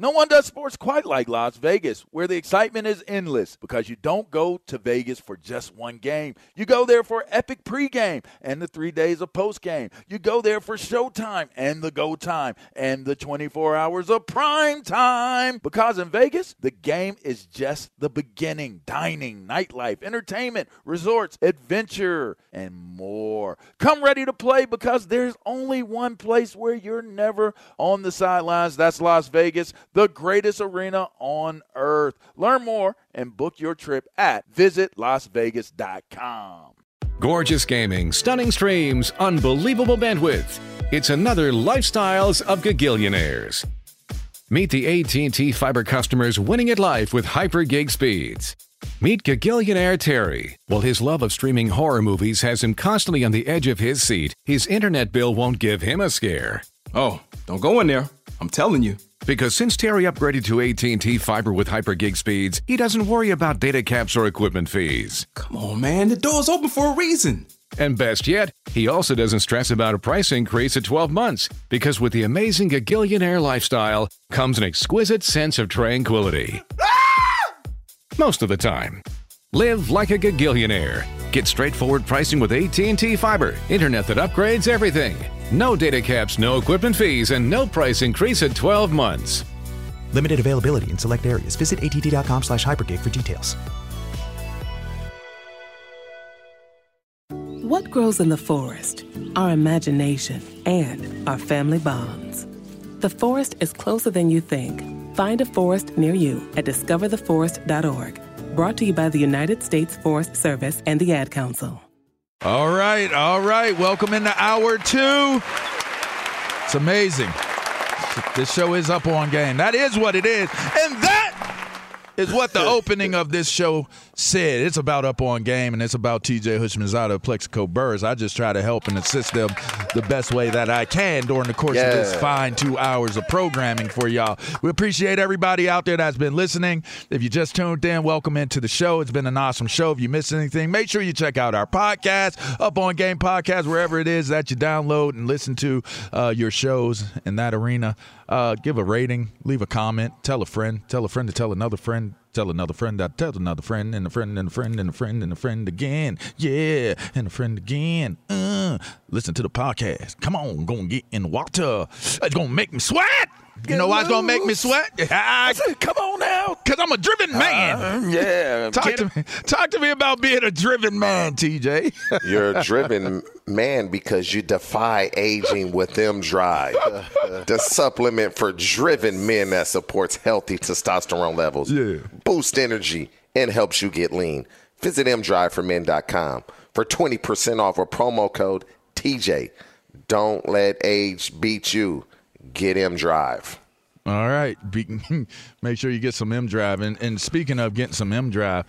No one does sports quite like Las Vegas, where the excitement is endless because you don't go to Vegas for just one game. You go there for epic pregame and the three days of postgame. You go there for showtime and the go time and the 24 hours of prime time. Because in Vegas, the game is just the beginning. Dining, nightlife, entertainment, resorts, adventure, and more. Come ready to play because there's only one place where you're never on the sidelines. That's Las Vegas the greatest arena on earth. Learn more and book your trip at visitlasvegas.com. Gorgeous gaming, stunning streams, unbelievable bandwidth. It's another Lifestyles of Gagillionaires. Meet the AT&T Fiber customers winning at life with hyper gig speeds. Meet Gagillionaire Terry. While his love of streaming horror movies has him constantly on the edge of his seat, his internet bill won't give him a scare. Oh, don't go in there. I'm telling you. Because since Terry upgraded to AT&T Fiber with hyper gig speeds, he doesn't worry about data caps or equipment fees. Come on, man, the door's open for a reason. And best yet, he also doesn't stress about a price increase at 12 months, because with the amazing Gagillionaire lifestyle comes an exquisite sense of tranquility. Ah! Most of the time. Live like a Gagillionaire. Get straightforward pricing with AT&T Fiber, internet that upgrades everything. No data caps, no equipment fees, and no price increase at 12 months. Limited availability in select areas. Visit att.com slash hypergig for details. What grows in the forest? Our imagination and our family bonds. The forest is closer than you think. Find a forest near you at discovertheforest.org. Brought to you by the United States Forest Service and the Ad Council. All right, all right. Welcome into hour two. It's amazing. This show is up on game. That is what it is. And that is what the opening of this show said. It's about up on game and it's about TJ Houshmandzadeh of Plaxico Burress. I just try to help and assist them the best way that I can during the course yeah. of this fine two hours of programming for y'all. We appreciate everybody out there that's been listening. If you just tuned in, welcome into the show. It's been an awesome show. If you missed anything, make sure you check out our podcast, Up on Game Podcast, wherever it is that you download and listen to uh, your shows in that arena. Uh, give a rating, leave a comment, tell a friend, tell a friend to tell another friend, tell another friend I tell another friend, and a friend, and a friend, and a friend, and a friend again. Yeah, and a friend again. Uh, listen to the podcast. Come on, gonna get in the water. It's gonna make me sweat. You know why it's gonna make me sweat? I said, come on now. Cause I'm a driven man. Uh, yeah. Talk to me. Talk to me about being a driven man, TJ. You're a driven man because you defy aging with M Drive. the supplement for driven men that supports healthy testosterone levels. Yeah. Boost energy and helps you get lean. Visit mdriveformen.com for 20% off a promo code TJ. Don't let age beat you. Get M Drive. All right. Be, make sure you get some M Drive. And, and speaking of getting some M Drive,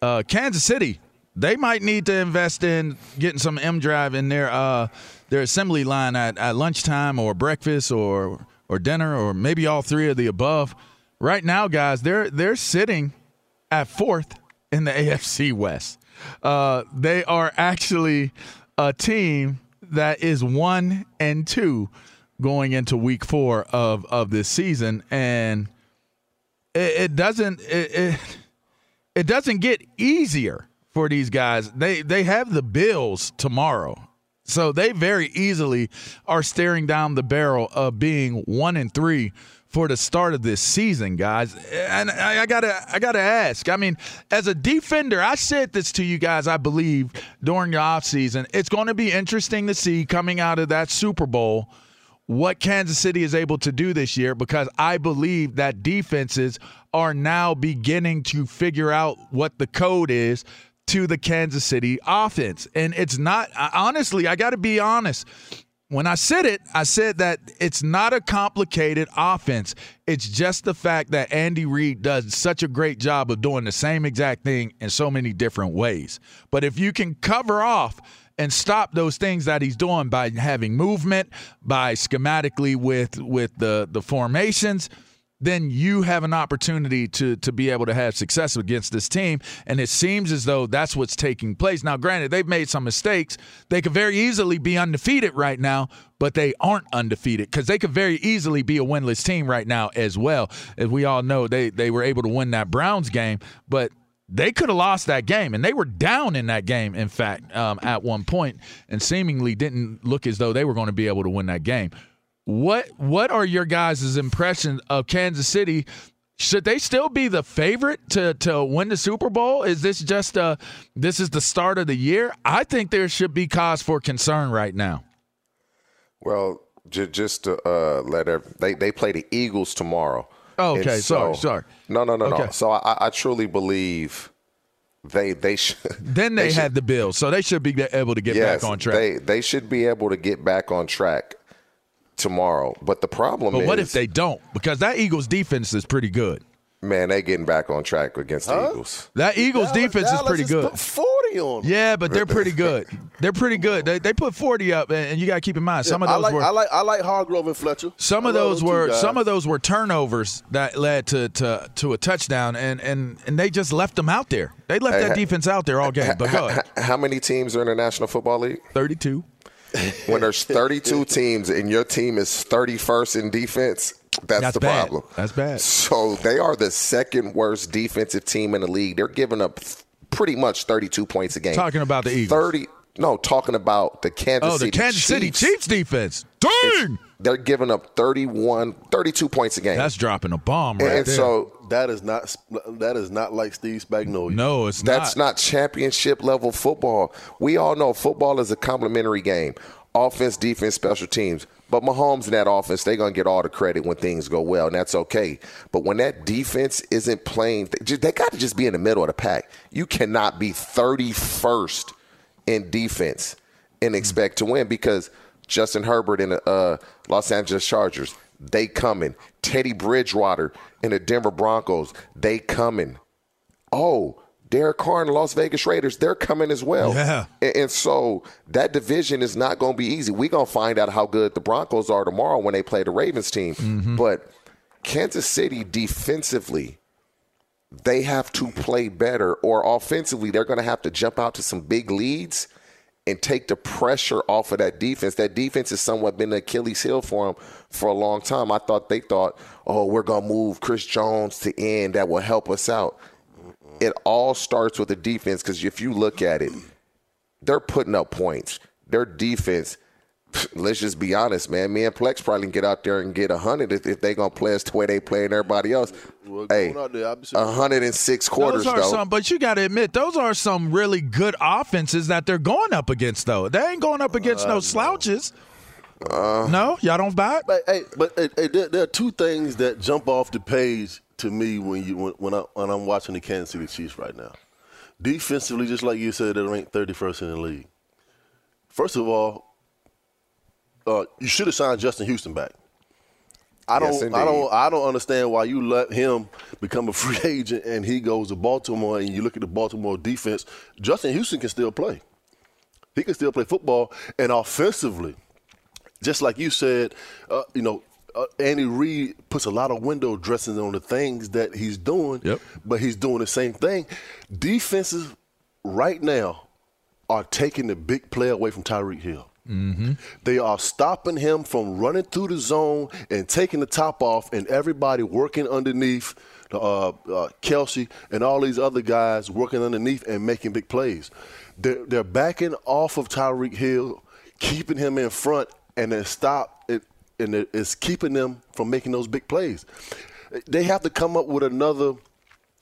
uh, Kansas City, they might need to invest in getting some M Drive in their uh, their assembly line at, at lunchtime or breakfast or or dinner or maybe all three of the above. Right now, guys, they're they're sitting at fourth in the AFC West. Uh, they are actually a team that is one and two going into week four of of this season, and it, it doesn't it, it it doesn't get easier for these guys. They they have the Bills tomorrow. So they very easily are staring down the barrel of being one and three for the start of this season, guys. And I, I, gotta I gotta ask. I mean, as a defender, I said this to you guys, I believe, during the offseason. It's gonna be interesting to see coming out of that Super Bowl what Kansas City is able to do this year because I believe that defenses are now beginning to figure out what the code is to the Kansas City offense. And it's not, honestly, I got to be honest. When I said it, I said that it's not a complicated offense. It's just the fact that Andy Reid does such a great job of doing the same exact thing in so many different ways. But if you can cover off and stop those things that he's doing by having movement, by schematically with with the the formations, then you have an opportunity to to be able to have success against this team. And it seems as though that's what's taking place. Now, granted, they've made some mistakes. They could very easily be undefeated right now, but they aren't undefeated because they could very easily be a winless team right now as well. As we all know, they they were able to win that Browns game, but they could have lost that game, and they were down in that game. In fact, um, at one point, and seemingly didn't look as though they were going to be able to win that game. What What are your guys' impressions of Kansas City? Should they still be the favorite to to win the Super Bowl? Is this just a this is the start of the year? I think there should be cause for concern right now. Well, j- just to uh, let every, they they play the Eagles tomorrow. Oh, okay, so- sorry. No, no, no, Okay. no. So I, I truly believe they they should. Then they, should- had the bill, so they should be able to get yes, back on track. They they should be able to get back on track tomorrow. But the problem but is, what if they don't? Because that Eagles defense is pretty good. Man, they getting back on track against the Huh? Eagles. That Eagles Dallas- defense is pretty just good. Put Forty on. them. Yeah, but they're pretty good. They're pretty good. They, they put forty up, and and you got to keep in mind some of I those like, were I like I like Hargrove and Fletcher. some I of love those were some of those were turnovers that led to to, to a touchdown, and, and and they just left them out there. They left Hey, that ha- defense out there all game. But go ahead, How many teams are in the National Football League? thirty-two. When there's 32 teams and your team is 31st in defense, that's, That's the bad. problem. That's bad. So they are the second worst defensive team in the league. They're giving up pretty much 32 points a game. Talking about the Eagles. 30. No, talking about the Kansas Oh, the City Kansas City Chiefs. Chiefs defense. Dang! They're giving up 31, 32 points a game. That's dropping a bomb right and there. so That is not that is not like Steve Spagnuolo. no, it's not. That's not. not championship level football. We all know football is a complementary game. Offense, defense, special teams. But Mahomes and that offense, they're going to get all the credit when things go well, and that's okay. But when that defense isn't playing, they, they got to just be in the middle of the pack. You cannot be 31st in defense and expect to win because Justin Herbert and the uh, Los Angeles Chargers, they coming. Teddy Bridgewater and the Denver Broncos, they coming oh, Derek Carr and the Las Vegas Raiders, they're coming as well. Yeah. And, and so that division is not going to be easy. We're going to find out how good the Broncos are tomorrow when they play the Ravens team. Mm-hmm. But Kansas City defensively, they have to play better, or offensively, they're going to have to jump out to some big leads and take the pressure off of that defense. That defense has somewhat been the Achilles heel for them for a long time. I thought they thought, oh, we're going to move Chris Jones to end. That will help us out. It all starts with the defense because if you look at it, they're putting up points. Their defense, let's just be honest, man. Me and Plex probably can get out there and get hundred if, if they gonna play us the way they play and everybody else. hey, hundred and six quarters those are though. some, but you got to admit, those are some really good offenses that they're going up against, though. They ain't going up against no slouches. Uh. no, y'all don't buy it. But hey, but hey, hey, there, there are two things that jump off the page to me when you when, when I when I'm watching the Kansas City Chiefs right now. Defensively, just like you said, they're ranked 31st in the league. First of all, uh, you should have signed Justin Houston back. I don't, Yes, I don't, I don't understand why you let him become a free agent and he goes to Baltimore and you look at the Baltimore defense. Justin Houston can still play. He can still play football and offensively, just like you said, uh, you know, uh, Andy Reid puts a lot of window dressings on the things that he's doing, but he's doing the same thing. Defenses right now are taking the big play away from Tyreek Hill. Mm-hmm. They are stopping him from running through the zone and taking the top off, and everybody working underneath uh, uh, Kelce and all these other guys working underneath and making big plays. They're, they're backing off of Tyreek Hill, keeping him in front, and then stop and it- it's keeping them from making those big plays. They have to come up with another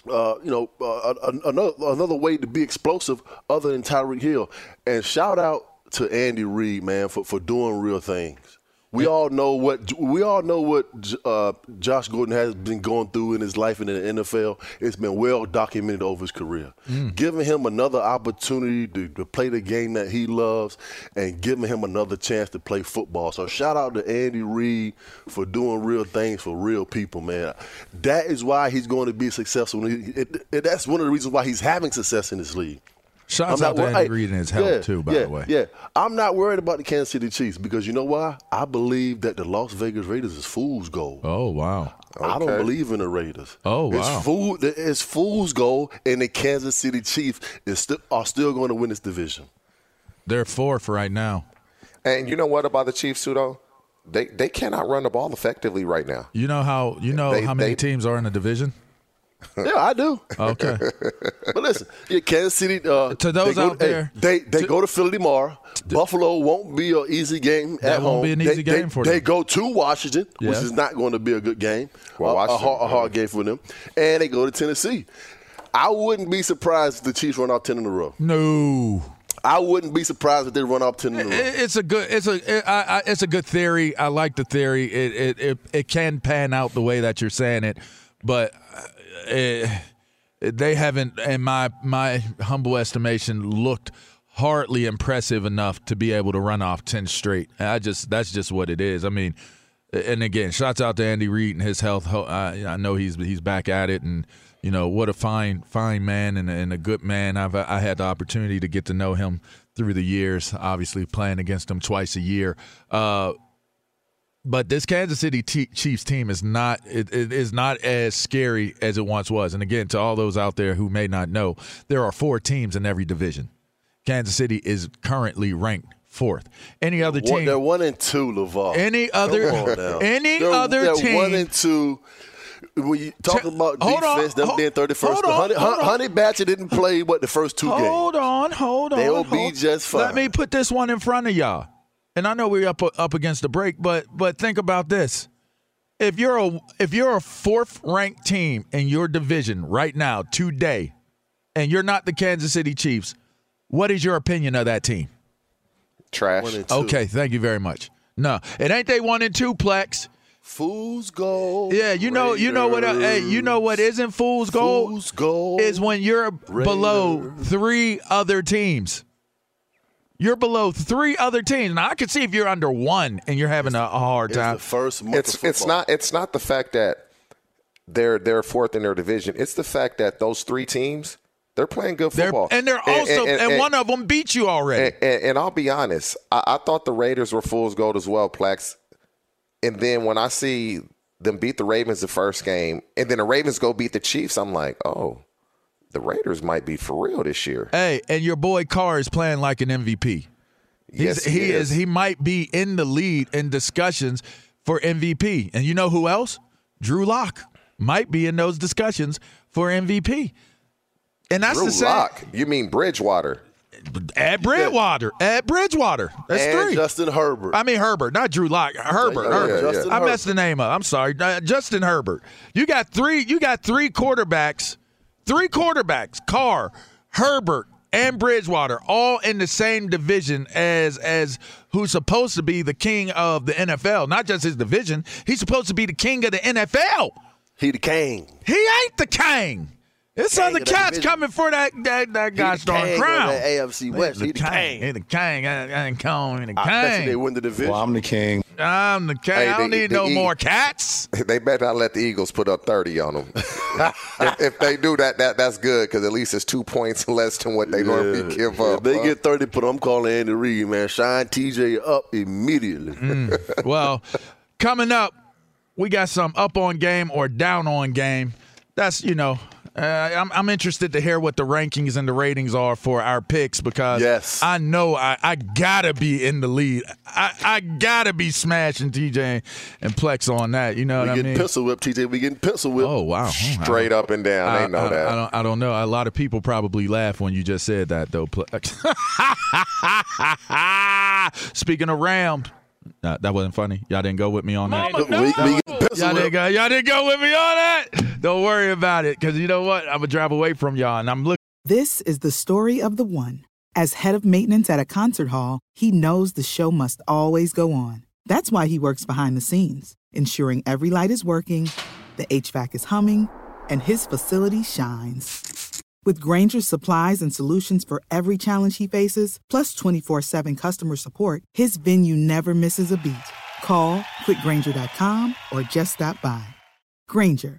uh, you know, uh, another another way to be explosive other than Tyreek Hill. And shout out to Andy Reid, man, for, for doing real things. We all know what we all know what uh, Josh Gordon has been going through in his life and in the NFL. It's been well documented over his career. Giving him another opportunity to, to play the game that he loves, and giving him another chance to play football. So shout out to Andy Reid for doing real things for real people, man. That is why he's going to be successful. It- it- that's one of the reasons why he's having success in this league. Shouts I'm out to not wor- Andy hey, Reid and his health, yeah, too, by yeah, the way. Yeah, I'm not worried about the Kansas City Chiefs because you know why? I believe that the Las Vegas Raiders is fool's gold. Oh wow! I don't believe in the Raiders. Oh, wow. It's, fool, it's fool's gold, and the Kansas City Chiefs is sti- are still going to win this division. They're fourth right now. And you know what about the Chiefs, too, though? They they cannot run the ball effectively right now. You know how you know They- how many they- teams are in the division? Yeah, I do. Okay. but listen, yeah, Kansas City. Uh, To those they go, out there- hey, they they go to Philly tomorrow. Buffalo won't be an easy game That at won't home. be an They- easy they, game for them. They go to Washington, which is not going to be a good game. Well, a, a, hard, a hard game for them, and they go to Tennessee. I wouldn't be surprised if the Chiefs run off ten in a row. No. I wouldn't be surprised if they run off ten in a row. It's a good. It's a. It, I, I, it's a good theory. I like the theory. It, it it it can pan out the way that you're saying it, but uh, it, they haven't, in my my humble estimation, looked hardly impressive enough to be able to run off ten straight. I just that's just what it is. I mean, and again, shouts out to Andy Reid and his health. I, I know he's he's back at it, and you know what a fine fine man and, a- and a good man. I've I had the opportunity to get to know him through the years. Obviously, playing against him twice a year. Uh, but this Kansas City T- Chiefs team is not it, it is not as scary as it once was. And again, to all those out there who may not know, there are four teams in every division. Kansas City is currently ranked fourth. Any other team? they're one and two, LaVar. Any other- any They're- other they're team- one and two. When you talk about hold on, defense, them hold- being thirty first. hold on, Honey, hold. Honey Badger didn't play what the first two games. Hold on, hold on. They'll be just fine. Let me put this one in front of y'all. And I know we're up up against the break, but but think about this. If you're a if you're a fourth ranked team in your division right now, today, and you're not the Kansas City Chiefs, what is your opinion of that team? Trash. Okay, thank you very much. No, it ain't they one and two plex. Fool's gold. Yeah, you know, you know what? Uh, hey, you know what isn't fool's gold? Fool's gold. is when you're below three other teams. You're below three other teams. Now I can see if you're under one and you're having a, a hard time. first It's it's not it's not the fact that they're they're fourth in their division. It's the fact that those three teams they're playing good They're- football, and they're also and, one of them beat you already. And, and, and I'll be honest, I, I thought the Raiders were fool's gold as well, Plex. And then when I see them beat the Ravens the first game, and then the Ravens go beat the Chiefs, I'm like, oh, the Raiders might be for real this year. hey, and your boy Carr is playing like an MVP. Yes, he he is. is. He might be in the lead in discussions for MVP. And you know who else? Drew Lock might be in those discussions for MVP. And that's Drew the same. Lock. You mean Bridgewater? At Bridgewater. At Bridgewater. That's and three. Justin Herbert. I mean Herbert, not Drew Lock. Herbert. Yeah, yeah, Herbert. Justin I messed the name up. I'm sorry. Uh, Justin Herbert. You got three. You got three quarterbacks. Three quarterbacks. Carr, Herbert, and Bridgewater, all in the same division as as who's supposed to be the king of the NFL. Not just his division. He's supposed to be the king of the NFL. He the king. He ain't the king. It's King other of cats coming for that that, that He gosh darn crown. that AFC West. He the king. king. He the king. I, I ain't calling him the I bet you king. they win the division. Well, I'm the king. I'm the king. Hey, I don't the- need the no E- more cats. They better not let the Eagles put up 30 on them. if, if they do that, that that's good because at least it's two points less than what they normally give If up. they huh? get 30 put, I'm calling Andy Reid, man. Shine TJ up immediately. Mm. well, coming up, we got some up on game or down on game. That's you know. Uh, I'm, I'm interested to hear what the rankings and the ratings are for our picks because Yes. I know I, I gotta be in the lead. I, I gotta be smashing TJ and Plex on that. You know we what I getting mean? pencil whipped, TJ. We getting pencil whipped. Oh wow! Straight up and down. I, they know I- that. I don't, I don't know. A lot of people probably laugh when you just said that, though. Speaking of Ram, uh, that wasn't funny. Y'all didn't go with me on that. We, we Y'all didn't, go, y'all didn't go with me on that. Don't worry about it, because you know what? I'm gonna drive away from y'all, and I'm looking. This is the story of the one. As head of maintenance at a concert hall, he knows the show must always go on. That's why he works behind the scenes, ensuring every light is working, the HVAC is humming, and his facility shines. With Grainger's supplies and solutions for every challenge he faces, plus 24 7 customer support, his venue never misses a beat. Call quickgranger.com or just stop by. Granger,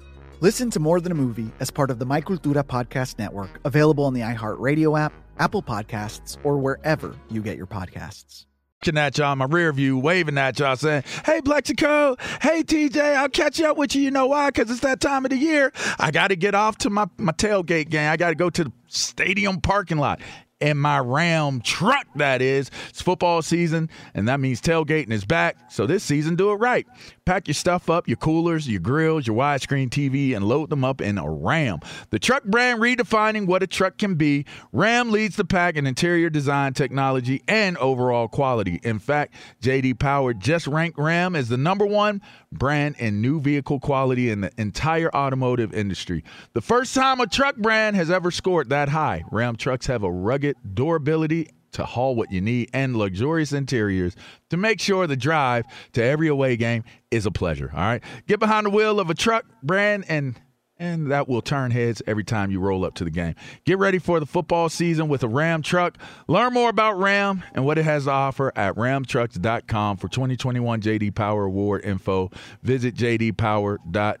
Listen to More Than a Movie as part of the My Cultura Podcast Network, available on the iHeartRadio app, Apple Podcasts, or wherever you get your podcasts. At y'all my rear view, waving at y'all, saying, Hey, Plexico. Hey, TJ. I'll catch up with you. You know why? Because it's that time of the year. I got to get off to my, my tailgate game. I got to go to the stadium parking lot. In my Ram truck, that is. It's football season, and that means tailgating is back. So this season, do it right. Pack your stuff up, your coolers, your grills, your widescreen TV, and load them up in a Ram. The truck brand redefining what a truck can be. Ram leads the pack in interior design technology and overall quality. In fact, JD Power just ranked Ram as the number one brand in new vehicle quality in the entire automotive industry. The first time a truck brand has ever scored that high. Ram trucks have a rugged durability to haul what you need and luxurious interiors to make sure the drive to every away game is a pleasure. All right. Get behind the wheel of a truck brand and and that will turn heads every time you roll up to the game. Get ready for the football season with a Ram truck. Learn more about Ram and what it has to offer at ramtrucks.com for 2021 JD Power Award info. Visit jdpower.com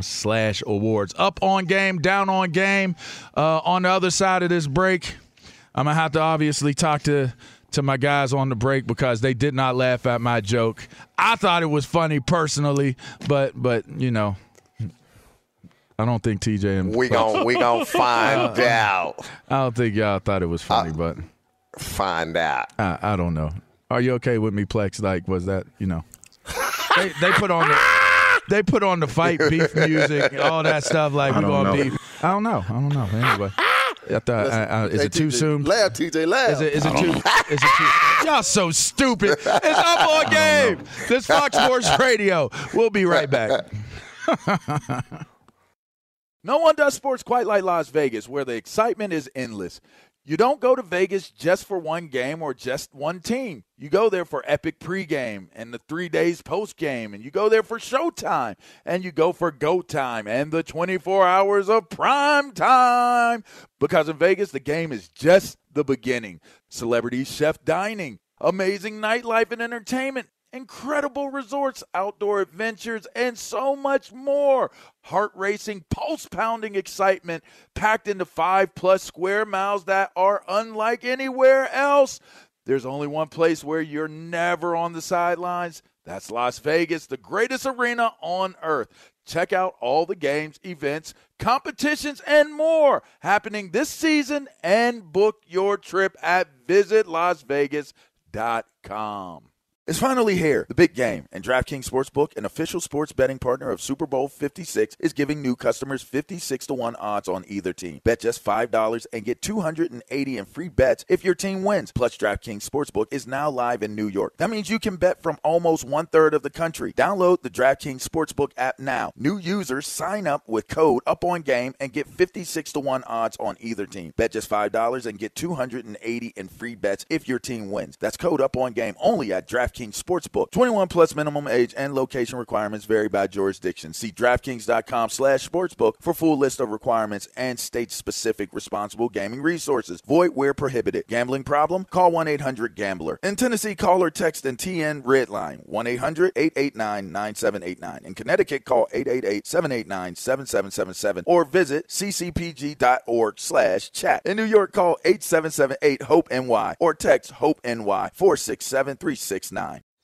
slash awards. Up on game, down on game. Uh, on the other side of this break, I'm gonna have to obviously talk to to my guys on the break because they did not laugh at my joke. I thought it was funny personally, but but you know, I don't think TJ and We gon' we gon' find out. I don't think y'all thought it was funny, but find out. I, I don't know. Are you okay with me, Plex? Like, was that you know? they, they put on the they put on the fight beef music, all that stuff. Like we don't going know. beef. I don't know. I don't know. Anyway, Uh, uh, is it too soon? Laugh, TJ, laugh. Is it, is it too? Is it too? Y'all so stupid. It's up on game. This Fox Sports Radio. We'll be right back. No one does sports quite like Las Vegas, where the excitement is endless. You don't go to Vegas just for one game or just one team. You go there for epic pregame and the three days postgame, and you go there for showtime, and you go for go time and the 24 hours of prime time. Because in Vegas, the game is just the beginning. Celebrity chef dining, amazing nightlife and entertainment, incredible resorts, outdoor adventures, and so much more. Heart racing, pulse pounding excitement packed into five plus square miles that are unlike anywhere else. There's only one place where you're never on the sidelines. That's Las Vegas, the greatest arena on earth. Check out all the games, events, competitions, and more happening this season and book your trip at visitlasvegas.com. It's finally here. The big game. And DraftKings Sportsbook, an official sports betting partner of Super Bowl 56, is giving new customers 56 to 1 odds on either team. Bet just $5 and get 280 in free bets if your team wins. Plus, DraftKings Sportsbook is now live in New York. That means you can bet from almost one third of the country. Download the DraftKings Sportsbook app now. New users sign up with code Up On Game and get 56 to 1 odds on either team. Bet just $5 and get 280 in free bets if your team wins. That's code Up On Game only at DraftKings Sportsbook. 21 plus minimum age and location requirements vary by jurisdiction. See DraftKings.com slash sportsbook for full list of requirements and state-specific responsible gaming resources. Void where prohibited. Gambling problem? Call 1-800-GAMBLER. In Tennessee, call or text and TN Redline 1-800-889-9789. In Connecticut, call 888-789-7777 or visit ccpg.org slash chat. In New York, call 877-8-HOPE-NY or text HOPE-NY 467-369.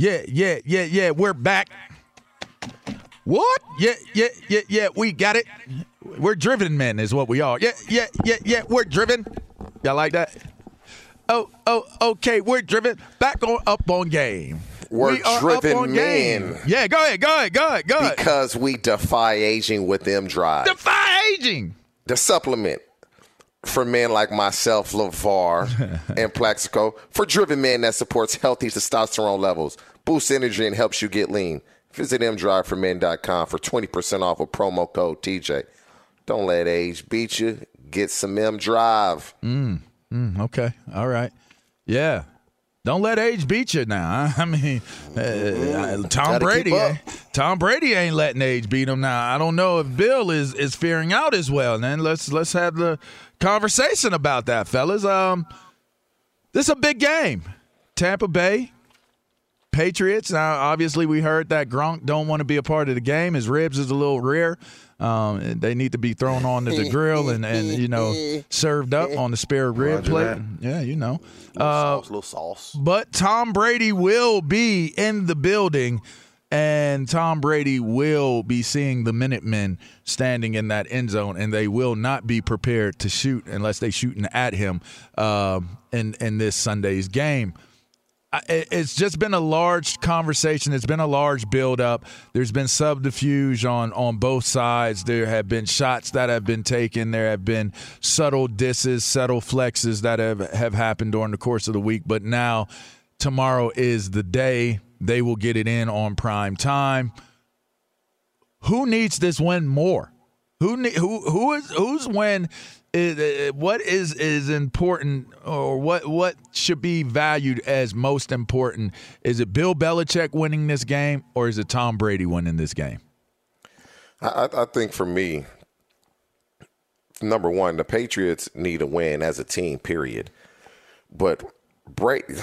Yeah, yeah, yeah, yeah. We're back. What? Yeah, yeah, yeah, yeah. We got it. We're driven men, is what we are. Yeah, yeah, yeah, yeah. We're driven. Y'all like that? Oh, oh, okay. We're driven. Back on up on game. We're we driven on game. men. Yeah, go ahead, go ahead, go ahead, go ahead. Because we defy aging with M Drive. Defy aging. The supplement for men like myself, LaVar, and Plaxico. For driven men that supports healthy testosterone levels, boosts energy, and helps you get lean. Visit mdriveformen.com for 20% off with promo code TJ. Don't let age beat you. Get some M Drive. Mm, mm, okay. All right. Yeah. Don't let age beat you now. I mean, uh, Tom Brady, Tom Brady ain't letting age beat him now. I don't know if Bill is is fearing out as well. Then let's let's have the conversation about that, fellas. Um, this is a big game. Tampa Bay Patriots. Now, obviously, we heard that Gronk don't want to be a part of the game. His ribs is a little rare. Um, they need to be thrown onto the grill and, and you know served up on the spare rib Roger plate. that. Yeah, you know. Little Uh, sauce, little sauce. but Tom Brady will be in the building, and Tom Brady will be seeing the Minutemen standing in that end zone, and they will not be prepared to shoot unless they shooting at him um, in in this Sunday's game. It's just been a large conversation. It's been a large buildup. There's been subterfuge on on both sides. There have been shots that have been taken. There have been subtle disses, subtle flexes that have have happened during the course of the week. But now, tomorrow is the day they will get it in on prime time. Who needs this win more? Who who who is who's win is uh, what is is important or what what should be valued as most important? Is it Bill Belichick winning this game or is it Tom Brady winning this game? I, I I think for me, number one, the Patriots need a win as a team, period. But Brady,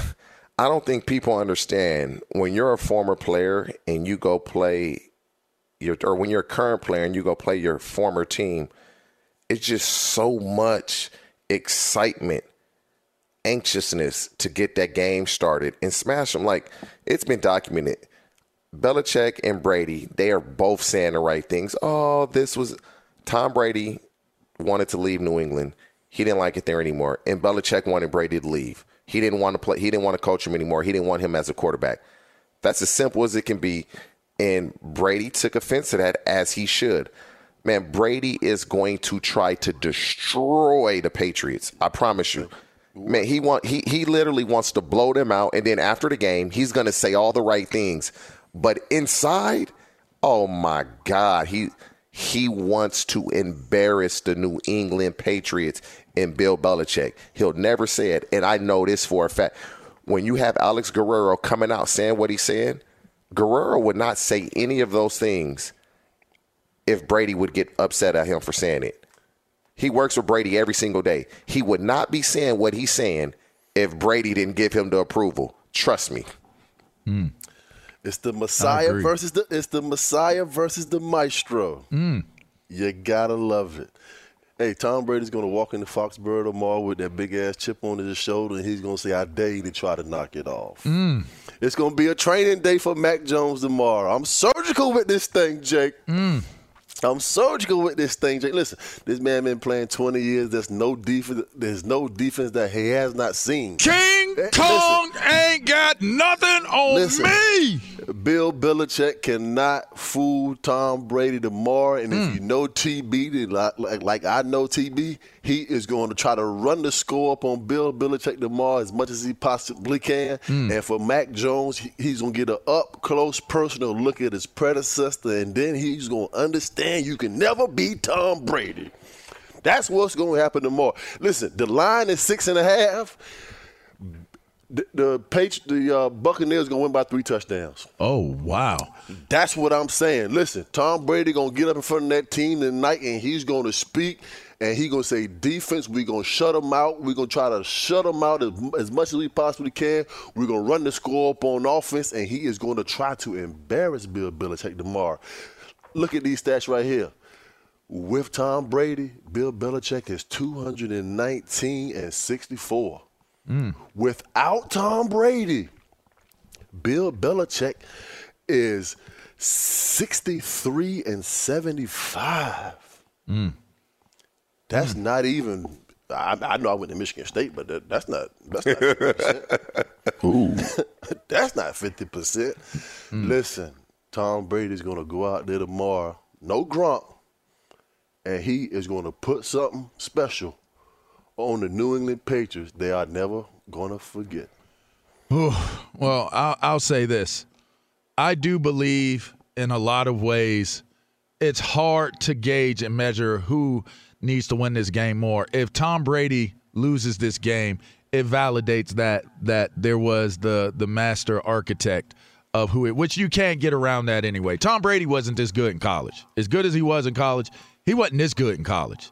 I don't think people understand when you're a former player and you go play your or when you're a current player and you go play your former team, it's just so much excitement, anxiousness to get that game started and smash them. Like it's been documented. Belichick and Brady, they are both saying the right things. Oh, this was Tom Brady wanted to leave New England. He didn't like it there anymore. And Belichick wanted Brady to leave. He didn't want to play. He didn't want to coach him anymore. He didn't want him as a quarterback. That's as simple as it can be. And Brady took offense to that as he should. Man, Brady is going to try to destroy the Patriots. I promise you. Man, he want he he literally wants to blow them out, and then after the game, he's going to say all the right things. But inside, oh my God, he he wants to embarrass the New England Patriots and Bill Belichick. He'll never say it, and I know this for a fact. When you have Alex Guerrero coming out saying what he's saying, Guerrero would not say any of those things if Brady would get upset at him for saying it. He works with Brady every single day. He would not be saying what he's saying if Brady didn't give him the approval. Trust me. Hmm. It's the Messiah versus the it's the Messiah versus the Maestro. Mm. You gotta love it. Hey, Tom Brady's gonna walk into Foxborough tomorrow with that big ass chip on his shoulder, and he's gonna say, "I dare you to try to knock it off." Mm. It's gonna be a training day for Mac Jones tomorrow. I'm surgical with this thing, Jake. Mm. I'm surgical with this thing, Jake. Listen, this man been playing 20 years. There's no defense. There's no defense that he has not seen. King Eh, Kong ain't got nothing on Listen. me. Bill Belichick cannot fool Tom Brady tomorrow. And Hmm. if you know TB, like, like, like I know TB, he is going to try to run the score up on Bill Belichick tomorrow as much as he possibly can. Hmm. And for Mac Jones, he- he's going to get an up close personal look at his predecessor. And then he's going to understand you can never beat Tom Brady. That's what's going to happen tomorrow. Listen, the line is six and a half. The, the page, the uh, Buccaneers gonna win by three touchdowns. Oh wow! That's what I'm saying. Listen, Tom Brady gonna get up in front of that team tonight, and he's gonna speak, and he gonna say, "Defense, we gonna shut them out. We gonna try to shut them out as, as much as we possibly can. We're gonna run the score up on offense, and he is gonna try to embarrass Bill Belichick tomorrow. Look at these stats right here. With Tom Brady, Bill Belichick is 219 and 64. Mm. Without Tom Brady, Bill Belichick is 63 and 75. Mm. That's not even. I, I know I went to Michigan State, but that, that's not. That's not. 50%. Ooh. that's not fifty percent. Listen, Tom Brady's going to go out there tomorrow. No Gronk, and he is going to put something special on the New England Patriots. They are never going to forget. Well, I'll, I'll say this. I do believe in a lot of ways it's hard to gauge and measure who needs to win this game more. If Tom Brady loses this game, it validates that that there was the the master architect of who it which you can't get around that anyway. Tom Brady wasn't this good in college. As good as he was in college, he wasn't this good in college.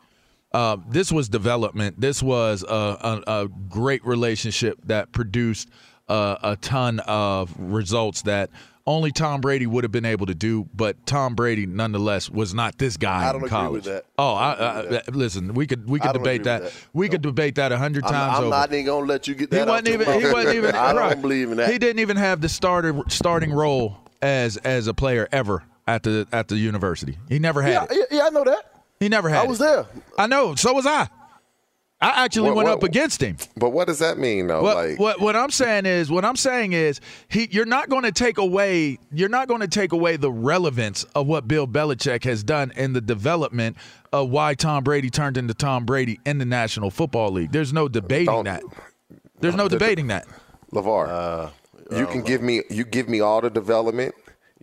Uh, this was development. This was a, a, a great relationship that produced uh, a ton of results that only Tom Brady would have been able to do. But Tom Brady, nonetheless, was not this guy I don't in agree college. with that. Oh, I, I agree listen, we could we could debate that. that. We could debate that a hundred I'm, times I'm over. not even going to let you get he that. wasn't even. He wasn't even. I don't believe in that. He didn't even have the starter starting role as as a player ever at the at the university. He never had yeah, it. yeah, I know that. He never had I it. was there. I know. So was I. I actually What- went what- up against him. But what does that mean, though? What, like, what what I'm saying is what I'm saying is he you're not going to take away you're not going to take away the relevance of what Bill Belichick has done in the development of why Tom Brady turned into Tom Brady in the National Football League. There's no debating that. There's no debating that. LaVar, Uh, you can give me you give me all the development.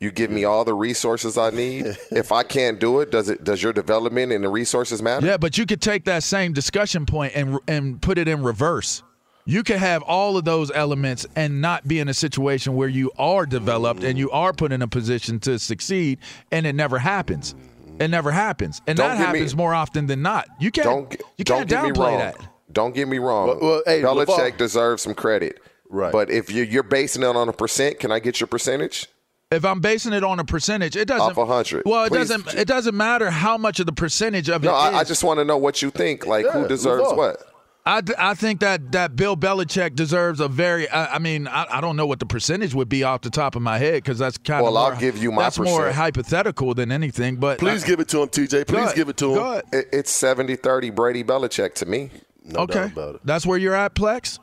You give me all the resources I need. if I can't do it, does it does your development and the resources matter? Yeah, but you could take that same discussion point and and put it in reverse. You could have all of those elements and not be in a situation where you are developed and you are put in a position to succeed, and it never happens. It never happens, and Don't that get me- happens more often than not. You can't. Don't you don't can't get me downplay wrong. that. Don't get me wrong. Well, well, hey, Belichick LaVar- deserves some credit. Right. But if you're, you're basing it on a percent, can I get your percentage? If I'm basing it on a percentage, it doesn't. Off 100. Well, it Please. doesn't. It doesn't matter how much of the percentage of it No, I, I just want to know what you think. Like, Yeah, who deserves what? I, I think that, that Bill Belichick deserves a very. I, I mean, I, I don't know what the percentage would be off the top of my head because that's kind of. Well, of. I'll give you my That's more hypothetical than anything. But Please give it to him, TJ. Please ahead. give it to him. It, it's 70 30 Brady Belichick to me. No okay, doubt about it. that's where you're at, Plex.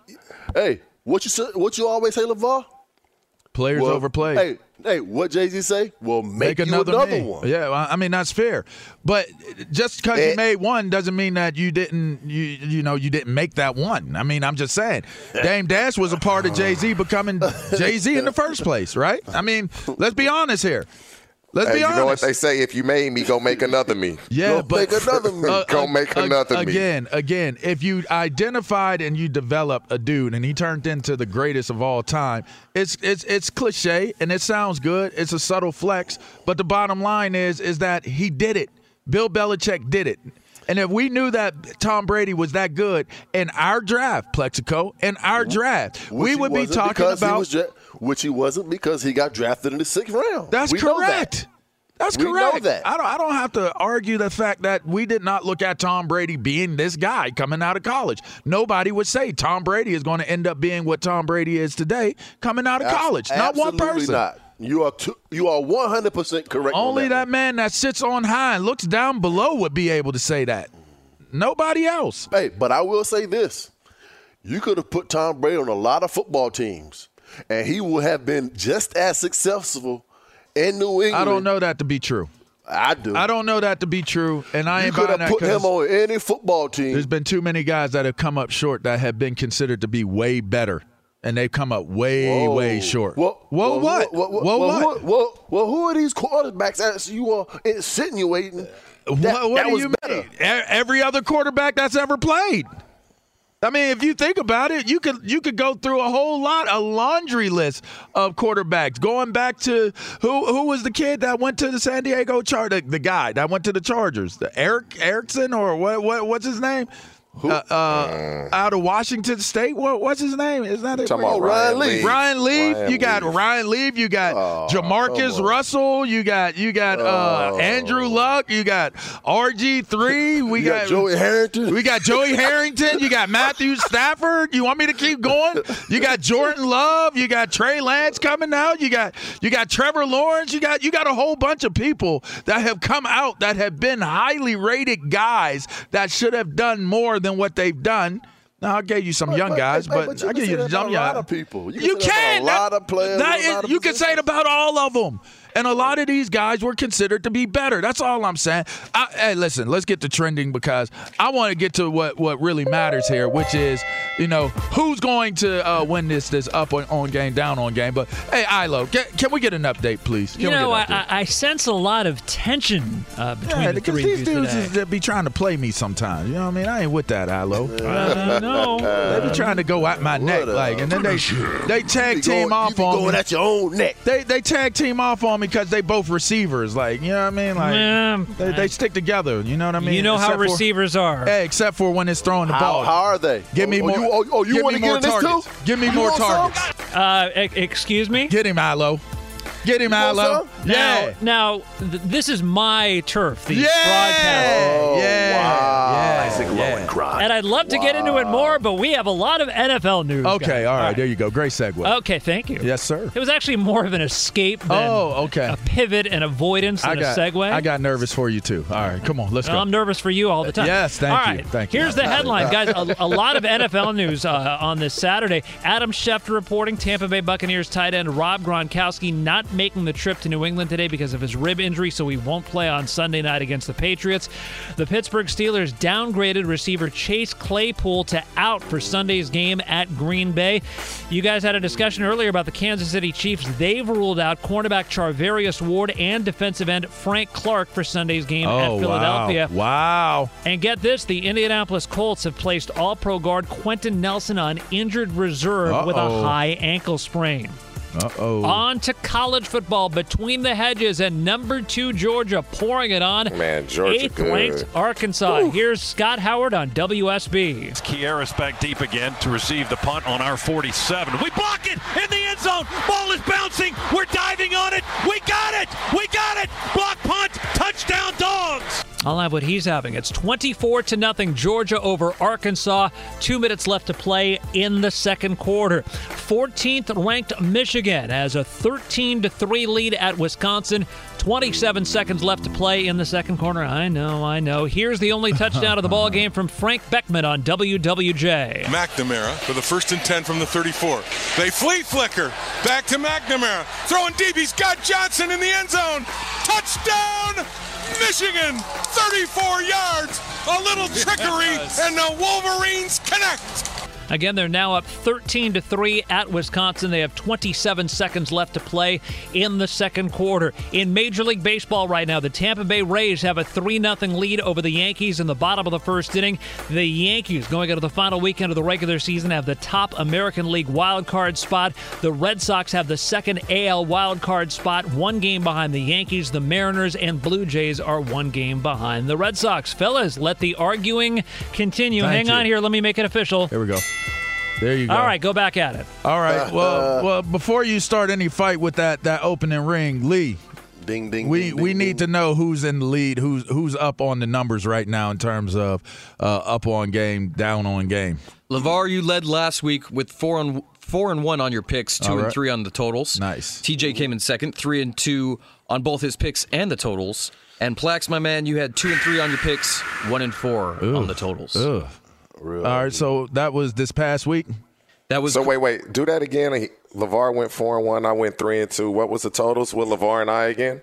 Hey, what you what you always say, LaVar? Players Well, overplayed. Hey, hey, what Jay Z say? Well, make, you another, me. one. Yeah, well, I mean that's fair, but just because Eh. you made one doesn't mean that you didn't you you know you didn't make that one. I mean I'm just saying, Dame Dash was a part of Jay Z becoming Jay Z in the first place, right? I mean let's be honest here. Let's Hey, be you honest. know what they say? If you made me, go make another me. Yeah, Go but make another me. Uh, Go uh, make uh, another me. again. Again, if you identified and you developed a dude and he turned into the greatest of all time, it's it's it's cliche and it sounds good. It's a subtle flex, but the bottom line is is that he did it. Bill Belichick did it. And if we knew that Tom Brady was that good in our draft, Plaxico, in our draft, Which we would be talking about. Which he wasn't because he got drafted in the sixth round. That's We know that. correct. That's We correct. that. I don't. I don't have to argue the fact that we did not look at Tom Brady being this guy coming out of college. Nobody would say Tom Brady is going to end up being what Tom Brady is today coming out of college. Not one person. Not. You are two, you are one hundred percent correct. on Only that. that man that sits on high and looks down below would be able to say that. Nobody else. Hey, but I will say this: you could have put Tom Brady on a lot of football teams, and he would have been just as successful in New England. I don't know that to be true. I do. I don't know that to be true, and I You ain't could buying have put him on any football team. There's been too many guys that have come up short that have been considered to be way better, and they've come up way, Whoa. way short. Well, well, what? Well, well, well, what? Who, well, well, who are these quarterbacks that you are insinuating? That, what what that do was you better. mean? Every other quarterback that's ever played. I mean, if you think about it, you could you could go through a whole lot, a laundry list of quarterbacks. Going back to who who was the kid that went to the San Diego Char the, the guy that went to the Chargers, the Eric Erickson or what what what's his name? Uh, uh, out of Washington State. What what's his name? Is that it? Talking about Ryan Ryan Leaf. Leaf. Ryan Leaf, Ryan you got Leaf. Ryan Leaf, you got Oh, JaMarcus come. Russell, you got you got uh, Oh. Andrew Luck, you got RG three, we You got Joey Harrington. we got Joey Harrington, you got Matthew Stafford. You want me to keep going? You got Jordan Love, you got Trey Lance coming out, you got you got Trevor Lawrence, you got you got a whole bunch of people that have come out that have been highly rated guys that should have done more than what they've done. Now I gave you some young But- guys, but- but, I give you some about a young lot of people. You can You say that about can a lot of players That a lot of you can say it about all of them. And a lot of these guys were considered to be better. That's all I'm saying. I, hey, listen, let's get to trending because I want to get to what, what really matters here, which is, you know, who's going to uh, win this this up on, on game, down on game. But hey, Ilo, can, can we get an update, please? Can You know, I. I I sense a lot of tension uh, between yeah, the because three these dudes today. is, they be trying to play me sometimes. You know what I mean? I ain't with that, Ilo. Uh, no. They be trying to go at my neck, What a- like, and then they they tag team going- off you on going me. at your own neck. They they tag team off on me because they both receivers, like you know what I mean. Like Yeah, they, they stick together. You know what I mean. you know how Except for- receivers are. Hey, except for when it's throwing the How, ball. how are they? Give me oh, more. Oh, you, oh, oh, you want to get more in this targets. too? Give me You more targets. Uh, e- excuse me. Get him, Ilo. Get him, want Ilo. some? Yeah. Now, now th- this is my turf. The Yeah. broadcast. Oh, yeah. wow. Yeah. Isaac yeah. Lowenkron. And I'd love to get into it more, but we have a lot of NFL news. Okay. guys. All right. There you go. Great segue. Okay, thank you. Yes, sir. It was actually more of an escape than Oh, okay. a pivot and avoidance I than got. a segue. I got nervous for you too. All right. Come on. Let's Well, go. I'm nervous for you all the time. Yes, thank All you. right, Thank you. Here's the headline, guys. A, a lot of NFL news uh, on this Saturday. Adam Schefter reporting Tampa Bay Buccaneers tight end Rob Gronkowski not making the trip to New England today because of his rib injury, so he won't play on Sunday night against the Patriots. The Pittsburgh Steelers downgraded receiver Chase Claypool to out for Sunday's game at Green Bay. You guys had a discussion earlier about the Kansas City Chiefs. They've ruled out cornerback Charvarius Ward and defensive end Frank Clark for Sunday's game oh at Philadelphia. wow! Wow. And get this the Indianapolis Colts have placed all pro guard Quenton Nelson on injured reserve with a high ankle sprain. Uh-oh. On to college football between the hedges and number two Georgia pouring it on. Man, Georgia Eighth good. ranked Arkansas. Here's Scott Howard on WSB. Kiera's back deep again to receive the punt on our 47. We block it in the end zone. Ball is bouncing. We're diving on it. We got it. We got it. Block punt. Touchdown dogs. I'll have what he's having. It's 24 to nothing Georgia over Arkansas. Two minutes left to play in the second quarter. 14th ranked Michigan has a 13 to 3 lead at Wisconsin. 27 seconds left to play in the second quarter. I know, I know. Here's the only touchdown of the ball game from Frank Beckman on WWJ. McNamara for the first and 10 from the 34. They flea flicker. Back to McNamara. Throwing deep. He's got Johnson in the end zone. Touchdown, Michigan. 34 yards. A little trickery, and the Wolverines connect. Again, they're now up 13 to 3 at Wisconsin. They have 27 seconds left to play in the second quarter. In Major League Baseball right now, the Tampa Bay Rays have a 3 0 lead over the Yankees in the bottom of the first inning. The Yankees, going into the final weekend of the regular season, have the top American League wild card spot. The Red Sox have the second AL wild card spot, one game behind the Yankees. The Mariners and Blue Jays are one game behind the Red Sox. Fellas, let the arguing continue. Thank Hang you. on here. Let me make it official. Here we go. There you go. All right, go back at it. All right. Well, well, before you start any fight with that that opening ring, Lee. Ding ding. We ding, we ding, need to know who's in the lead, who's who's up on the numbers right now in terms of uh, up on game, down on game. LaVar, you led last week with four and four and one on your picks, two All and three on the totals. Nice. TJ came in second, three and two on both his picks and the totals. And Plax, my man, you had two and three on your picks, one and four on the totals. Ugh. All right. So that was this past week. That was So wait, wait, do that again. He- LaVar went four and one. I went three and two. What was the totals with Lavar and I again?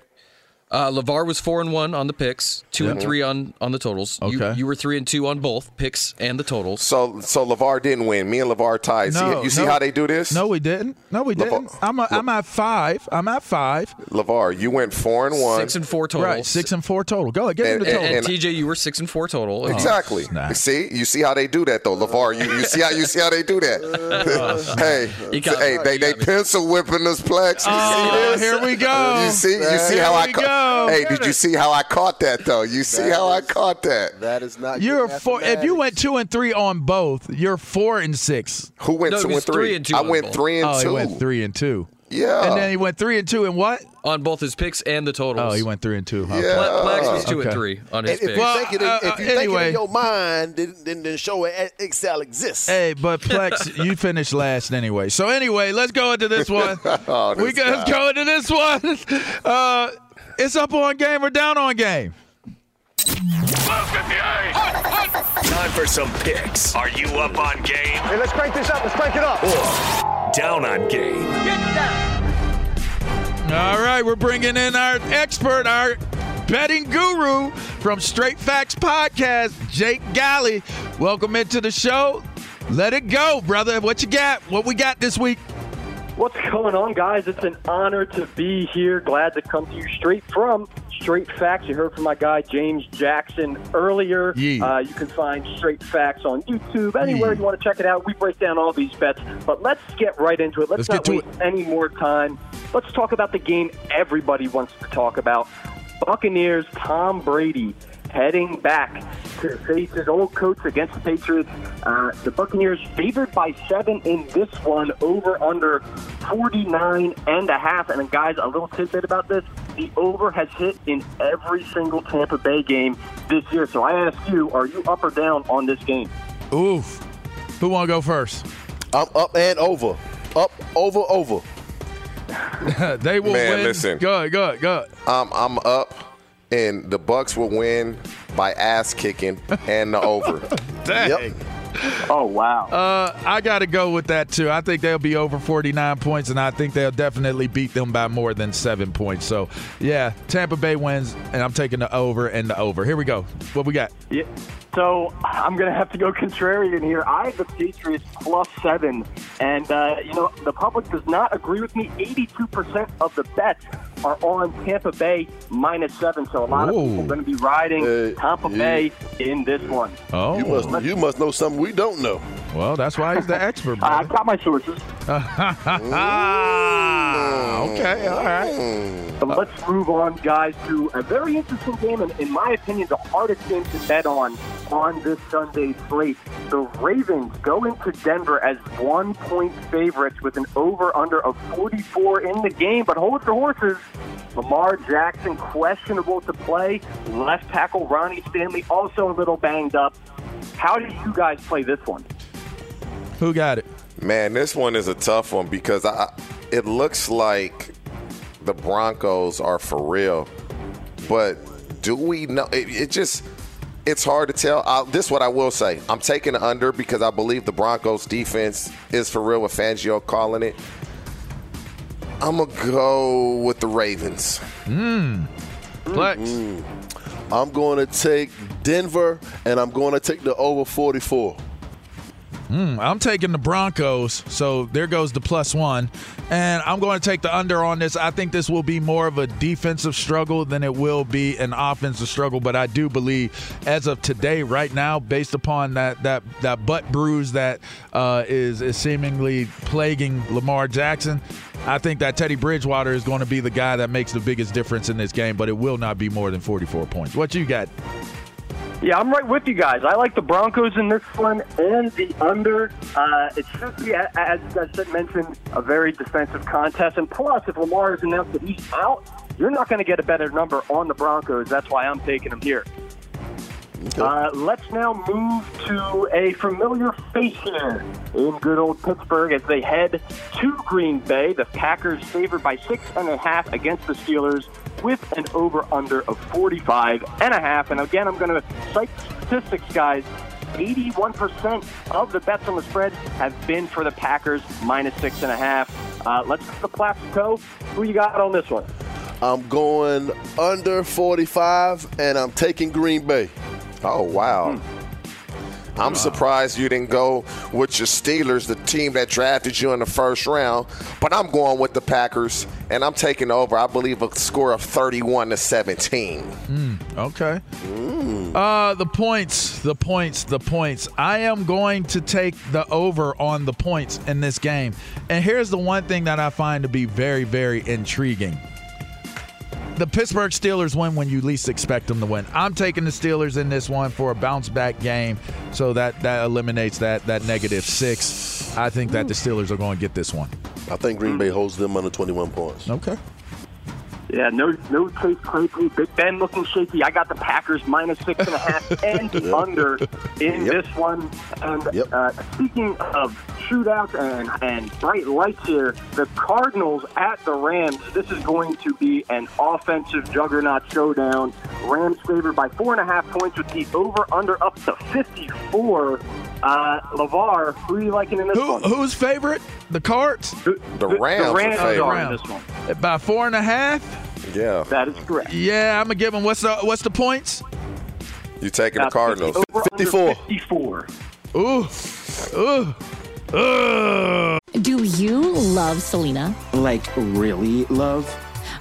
Uh, LaVar was four and one on the picks, two and three on on the totals. You, Okay. you were three and two on both picks and the totals. So so LaVar didn't win. Me and LaVar tied. No, see, you see no. how they do this? No, we didn't. No, we didn't. I'm a, I'm at five. I'm at five. LaVar, you went four and one. Six and four total. Right, six and four total. Go ahead, get And- me the total. And, and TJ, you were six and four total. Exactly. See, you see how they do that though, LaVar. You, you see how you see how they do that. hey, You got hey, me. they they pencil whipping us, Plex. You Oh, see this? here we go. You see, you see how I we caught. Go. Hey, did you see how I caught that though? You see how I caught that? That is not. You're good four. If you went two and three on both, you're four and six. Who went No, two and three? three and two I went both. three and oh, two. he went three and two. Yeah. And then he went three and two and what? on both his picks and the totals. Oh, he went three and two. Huh? Yeah. Pla- Plax was two Okay. and three on his And if picks. you Well, think it, uh, if you uh, think anyway. it in your mind, then, then, then show it Excel exists. Hey, but Plex, you finished last anyway. So anyway, let's go into this one. Oh, we this go, let's go into this one. Uh, it's up on game or down on game. Time for some picks. Are you up on game Hey, let's crank this up. Let's crank it up. or down on game? Get down. All right, we're bringing in our expert, our betting guru from Straight Facts Podcast, Jake Galley. Welcome into the show. Let it go, brother. What you got? What we got this week? What's going on, guys? It's an honor to be here. Glad to come to you straight from Straight Facts. You heard from my guy James Jackson earlier. Yeah. Uh, you can find Straight Facts on YouTube, anywhere you want to check it out. We break down all these bets. But let's get right into it. Let's, Let's not waste any more time. Let's talk about the game everybody wants to talk about. Buccaneers, Tom Brady heading back to face his old coach against the Patriots. Uh, the Buccaneers favored by seven in this one, over under 49 and a half. And guys, a little tidbit about this. The over has hit in every single Tampa Bay game this year. So I ask you, are you up or down on this game? Oof. Who want to go first? I'm up and over. Up, over, over. they will Man, win. listen. Go ahead, go ahead, go ahead. I'm I'm up, and the Bucks will win by ass kicking and the over. Dang. Oh, wow. Uh, I got to go with that too. I think they'll be over 49 points, and I think they'll definitely beat them by more than seven points. So, yeah, Tampa Bay wins, and I'm taking the over and the over. Here we go. What we got? Yeah. So I'm going to have to go contrarian here. I have the Patriots plus seven. And, uh, you know, the public does not agree with me. 82% of the bets are on Tampa Bay minus seven. So a lot of people are going to be riding Uh, Tampa yeah. Bay in this one. Oh, You must you must know something we don't know. Well, that's why he's the expert. I got my sources. okay, all right. But let's move on, guys, to a very interesting game, and in my opinion, the hardest game to bet on on this Sunday slate. The Ravens go into Denver as one point favorites with an over under of 44 in the game, but hold your horses. Lamar Jackson questionable to play. Left tackle Ronnie Stanley also a little banged up. How do you guys play this one? Who got it? Man, this one is a tough one because I, it looks like the Broncos are for real, but do we know? It, it just it's hard to tell. i this is what I will say: I'm taking the under because I believe the Broncos defense is for real with Fangio calling it. I'm gonna go with the Ravens. Hmm. Flex. Mm-hmm. I'm going to take Denver, and I'm going to take the over 44. Mm, I'm taking the Broncos, so there goes the plus one. And I'm going to take the under on this. I think this will be more of a defensive struggle than it will be an offensive struggle. But I do believe, as of today, right now, based upon that that that butt bruise that uh, is is seemingly plaguing Lamar Jackson, I think that Teddy Bridgewater is going to be the guy that makes the biggest difference in this game. But it will not be more than 44 points. What you got? Yeah, I'm right with you guys. I like the Broncos in this one and the under. Uh, it should be, as I mentioned, a very defensive contest. And plus, if Lamar is announced that he's out, you're not going to get a better number on the Broncos. That's why I'm taking them here. Uh, let's now move to a familiar face here in good old Pittsburgh as they head to Green Bay. The Packers favored by six and a half against the Steelers with an over-under of 45 and a half. And again, I'm going to cite statistics, guys. 81% of the bets on the spread have been for the Packers, minus six and a half. Uh, let's go to Plaxico. Who you got on this one? I'm going under 45, and I'm taking Green Bay. Oh, wow. Hmm. I'm surprised you didn't go with your Steelers, the team that drafted you in the first round. But I'm going with the Packers, and I'm taking over. I believe a score of 31 to 17. Mm, okay. Mm. Uh, the points, the points, the points. I am going to take the over on the points in this game. And here's the one thing that I find to be very, very intriguing the Pittsburgh Steelers win when you least expect them to win. I'm taking the Steelers in this one for a bounce back game, so that that eliminates that that negative six. I think that the Steelers are going to get this one. I think Green Bay holds them under 21 points. Okay. Yeah, no, no Chase Claypool. Big Ben looking shaky. I got the Packers minus six and a half and under in yep. this one. And yep. uh, speaking of shootouts and, and bright lights here, the Cardinals at the Rams. This is going to be an offensive juggernaut showdown. Rams favored by four and a half points with the over under up to 54. Uh, LaVar, who are you liking in this who, one? Who's favorite? The Cards? The, the Rams, the Rams are, are in this one. By four and a half? Yeah. That is correct. Yeah, I'm going to give them, what's the, what's the points? You taking the Cardinals. 54. 54. Ooh. Ooh. Ugh. Do you love Selena? Like, really love?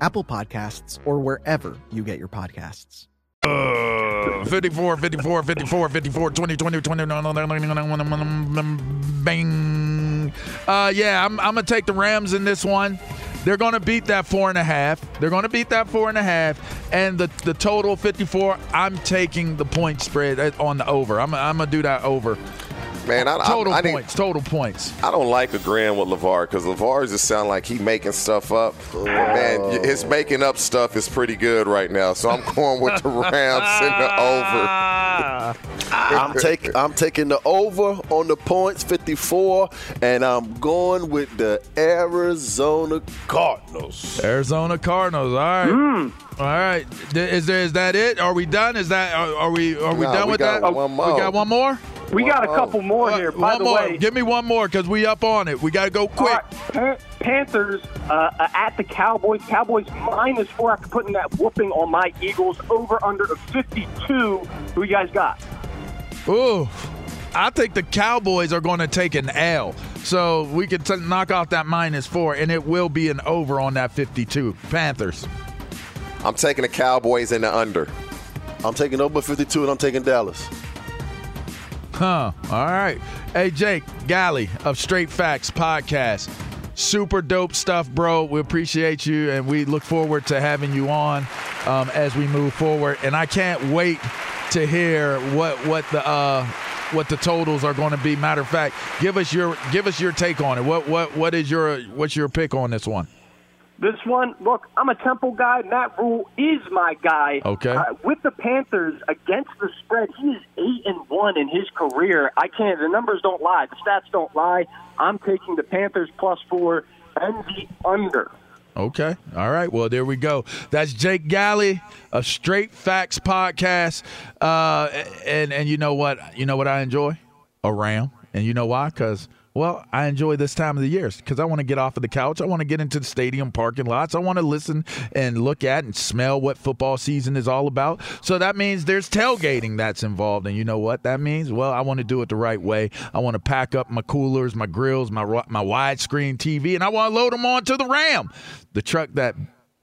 Apple Podcasts, or wherever you get your podcasts. Uh, 54, 54, 54, 54, 20, 20, 20, bang. Uh, yeah, I'm, I'm going to take the Rams in this one. They're going to beat that four and a half. They're going to beat that four and a half. And the, the total 54, I'm taking the point spread on the over. I'm, I'm going to do that over. Man, I, total I, I points. total points. I don't like agreeing with LaVar because LaVar just sound like he making stuff up. Man, his making up stuff is pretty good right now. So I'm going with the Rams and the over. I'm taking I'm taking the over on the points, 54, and I'm going with the Arizona Cardinals. Arizona Cardinals. All right. Mm. All right. Is there is that it? Are we done? Is that are, are we are we No, done we with got that? one more. We got one more. We got a couple more here. By one the more. way, Give me one more because we up on it. We got to go quick. Pan- Panthers uh, uh, at the Cowboys. Cowboys minus four after putting that whooping on my Eagles. Over under of 52. Who you guys got? Ooh, I think the Cowboys are going to take an L. So we can t- knock off that minus four, and it will be an over on that 52. Panthers. I'm taking the Cowboys in the under. I'm taking over 52, and I'm taking Dallas. Huh. All right. Hey, Jake Galley of Straight Facts Podcast. Super dope stuff, bro. We appreciate you, and we look forward to having you on um, as we move forward. And I can't wait to hear what what the uh, what the totals are going to be. Matter of fact, give us your give us your take on it. What what what is your what's your pick on this one? This one, look, I'm a Temple guy. Matt Rhule is my guy. Okay. Uh, with the Panthers against the spread, he is eight and one in his career. I can't. The numbers don't lie. The stats don't lie. I'm taking the Panthers plus four and the under. Okay. All right. Well, there we go. That's Jake Galley of Straight Facts Podcast. Uh, and and you know what? You know what I enjoy? A ram. And you know why? Because well, I enjoy this time of the year because I want to get off of the couch. I want to get into the stadium parking lots. I want to listen and look at and smell what football season is all about. So that means there's tailgating that's involved. And you know what that means? Well, I want to do it the right way. I want to pack up my coolers, my grills, my my widescreen TV, and I want to load them onto the Ram, the truck that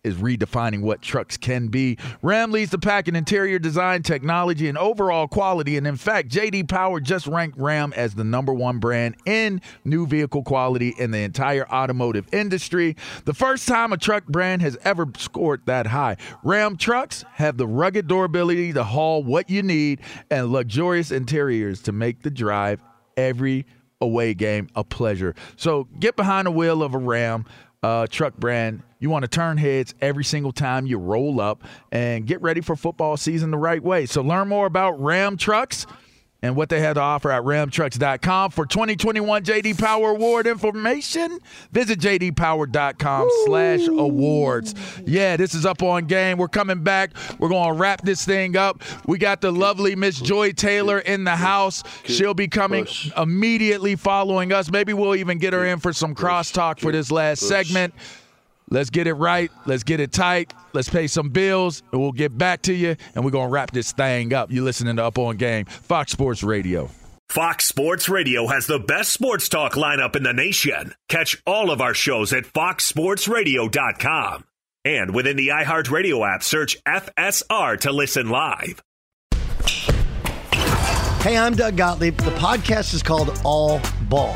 is redefining what trucks can be. Ram leads the pack in interior design, technology, and overall quality. And in fact, JD Power just ranked Ram as the number one brand in new vehicle quality in the entire automotive industry. The first time a truck brand has ever scored that high. Ram trucks have the rugged durability to haul what you need and luxurious interiors to make the drive every away game a pleasure. So get behind the wheel of a Ram uh, truck brand. You want to turn heads every single time you roll up and get ready for football season the right way. So learn more about Ram Trucks and what they had to offer at ramtrucks.com. For 2021 JD Power Award information, visit jdpower.com slash awards. Yeah, this is up on game. We're coming back. We're going to wrap this thing up. We got the lovely Miss Joy Taylor in the house. She'll be coming immediately following us. Maybe we'll even get her in for some crosstalk for this last segment. Let's get it right. Let's get it tight. Let's pay some bills, and we'll get back to you. And we're gonna wrap this thing up. You're listening to Up on Game, Fox Sports Radio. Fox Sports Radio has the best sports talk lineup in the nation. Catch all of our shows at foxsportsradio.com. And within the iHeartRadio app, search FSR to listen live. Hey, I'm Doug Gottlieb. The podcast is called All Ball.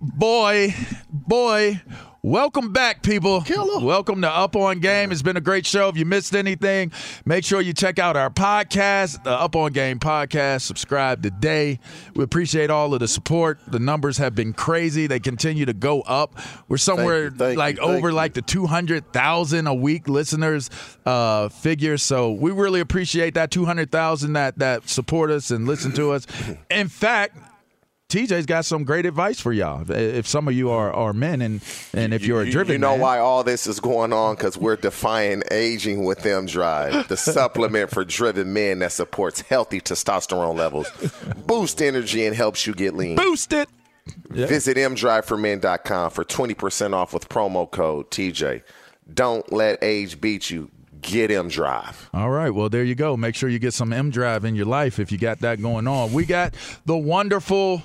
Boy, boy, welcome back, people. Welcome to Up On Game. It's been a great show. If you missed anything, make sure you check out our podcast, the Up On Game podcast. Subscribe today. We appreciate all of the support. The numbers have been crazy. They continue to go up. We're somewhere you, thank like you, over you. like the 200,000 a week listeners uh, figure. So we really appreciate that 200,000 that that support us and listen to us. In fact, TJ's got some great advice for y'all. If- some of you are, are men and and if you're a driven You know man, why all this is going on? Because we're defying aging with M Drive, the supplement for driven men that supports healthy testosterone levels, boost energy, and helps you get lean. Boost it. Visit mdriveformen.com for 20% off with promo code TJ. Don't let age beat you. Get M Drive. All right, well there you go. Make sure you get some M Drive in your life if you got that going on. We got the wonderful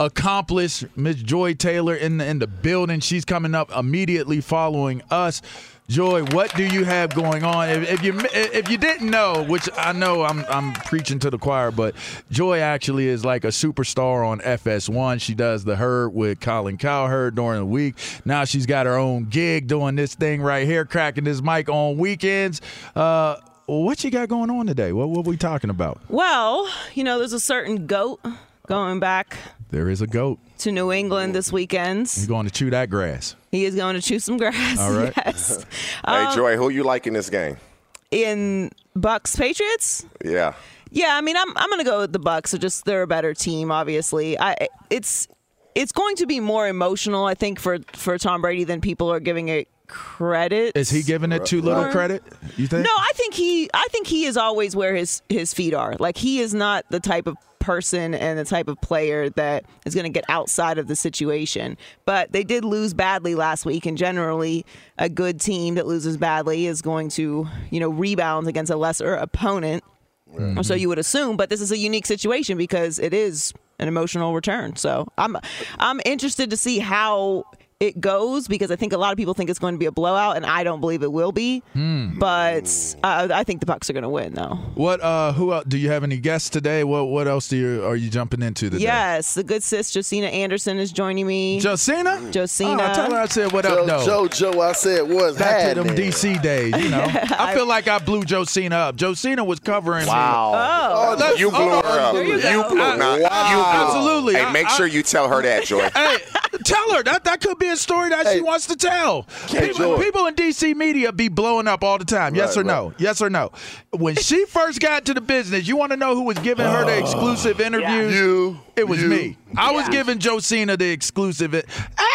accomplished Miss Joy Taylor in the in the building. She's coming up immediately following us. Joy, what do you have going on? If, if you if you didn't know, which I know I'm I'm preaching to the choir, but Joy actually is like a superstar on FS1. She does the herd with Colin Cowherd during the week. Now she's got her own gig doing this thing right here, cracking this mic on weekends. Uh, what you got going on today? What what we talking about? Well, you know, there's a certain goat going back There is a goat. to New England this weekend. He's going to chew that grass. He is going to chew some grass. All right. Yes. hey, Um, Joy, who you like in this game? In Bucks Patriots? Yeah. Yeah, I mean, I'm I'm gonna go with the Bucks. So just they're a better team, obviously. I it's it's going to be more emotional, I think, for for Tom Brady than people are giving it credit. Is he giving it too little credit? You think? No, I think he I think he is always where his his feet are. Like he is not the type of person and the type of player that is going to get outside of the situation. But they did lose badly last week and generally a good team that loses badly is going to, you know, rebound against a lesser opponent. Or so you would assume, but this is a unique situation because it is an emotional return. So I'm I'm interested to see how it goes because I think a lot of people think it's going to be a blowout, and I don't believe it will be. Hmm. But uh, I think the Bucks are going to win, though. What? Uh, who? Else, do you have any guests today? What? What else do you are you jumping into today? Yes, the good sis Josina Anderson is joining me. Josina? Josina. Oh, tell her I said what up, though. Joe, Joe, I said what's Back to them. DC days, you know. I feel like I blew Josina up. Josina was covering Wow. me. Oh. Let's- You blew oh, her up. there You, blew I- now, I- you blew. Absolutely. Hey, make I- sure you tell her that, Joy. hey, tell her that that could be a story that she wants to tell. People, people in DC media be blowing up all the time. Yes Right, or no? Yes or no? When she first got to the business, you want to know who was giving her the exclusive interviews? You. It was you. me. I was giving Josina the exclusive. It-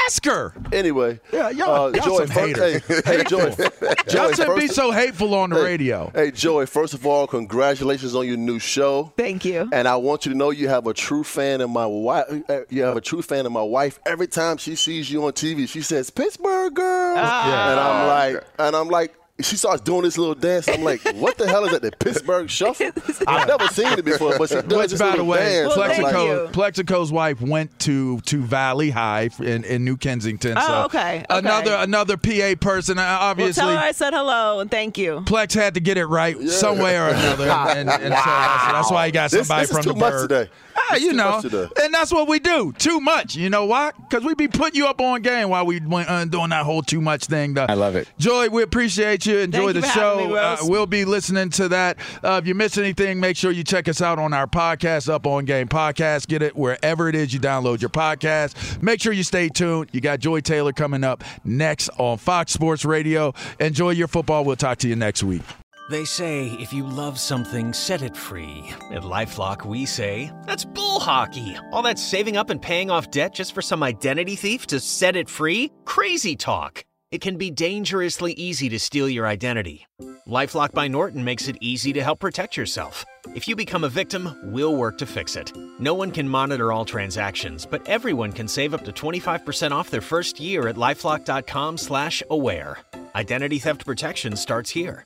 Ask her. Anyway, Yeah, y'all- uh, y'all Joy, some haters. Hey, hey, Joy, Joy, Y'all shouldn't be so hateful on the Hey, radio. Hey, Joey, first of all, congratulations on your new show. Thank you. And I want you to know you have a true fan of my wife. You have a true fan of my wife. Every time she sees you on TV, she says Pittsburgh girl, Ah. and I'm like, and I'm like. She starts doing this little dance. I'm like, "What the hell is that? The Pittsburgh Shuffle? I've never seen it before, but she does Which, this by the way, dance. Well, I'm thank like, you. Plaxico's wife went to to Valley High in, in New Kensington. Oh, so okay, okay. Another another PA person. uh, Well, Obviously, tell her I said hello and thank you. Plex had to get it right some way or another, and, and so that's, that's why he got This- somebody this is from too the much bird. today. Ah, you know, and that's what we do. Too much. You know why? Because we be putting you up on game while we went uh, doing that whole too much thing. I love it. Joy, we appreciate appreciate you. Enjoy Thank the you for show. me, uh, we'll be listening to that. Uh, if you miss anything, make sure you check us out on our podcast, Up On Game Podcast. Get it wherever it is you download your podcast. Make sure you stay tuned. You got Joy Taylor coming up next on Fox Sports Radio. Enjoy your football. We'll talk to you next week. They say if you love something, set it free. At Lifelock, we say that's bull hockey. All that saving up and paying off debt just for some identity thief to set it free? Crazy talk. It can be dangerously easy to steal your identity. Lifelock by Norton makes it easy to help protect yourself. If you become a victim, we'll work to fix it. No one can monitor all transactions, but everyone can save up to 25% off their first year at lifelock.com/aware. Identity theft protection starts here.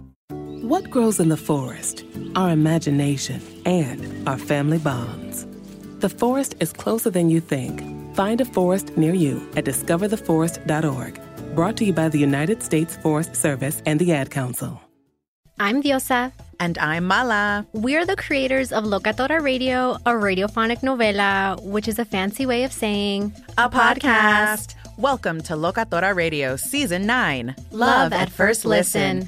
What grows in the forest? Our imagination and our family bonds. The forest is closer than you think. Find a forest near you at discovertheforest.org. Brought to you by the United States Forest Service and the Ad Council. I'm Diosa. And I'm Mala. We're the creators of Locatora Radio, a radiophonic novela, which is a fancy way of saying a podcast. Welcome to Locatora Radio Season 9 Love at First Listen.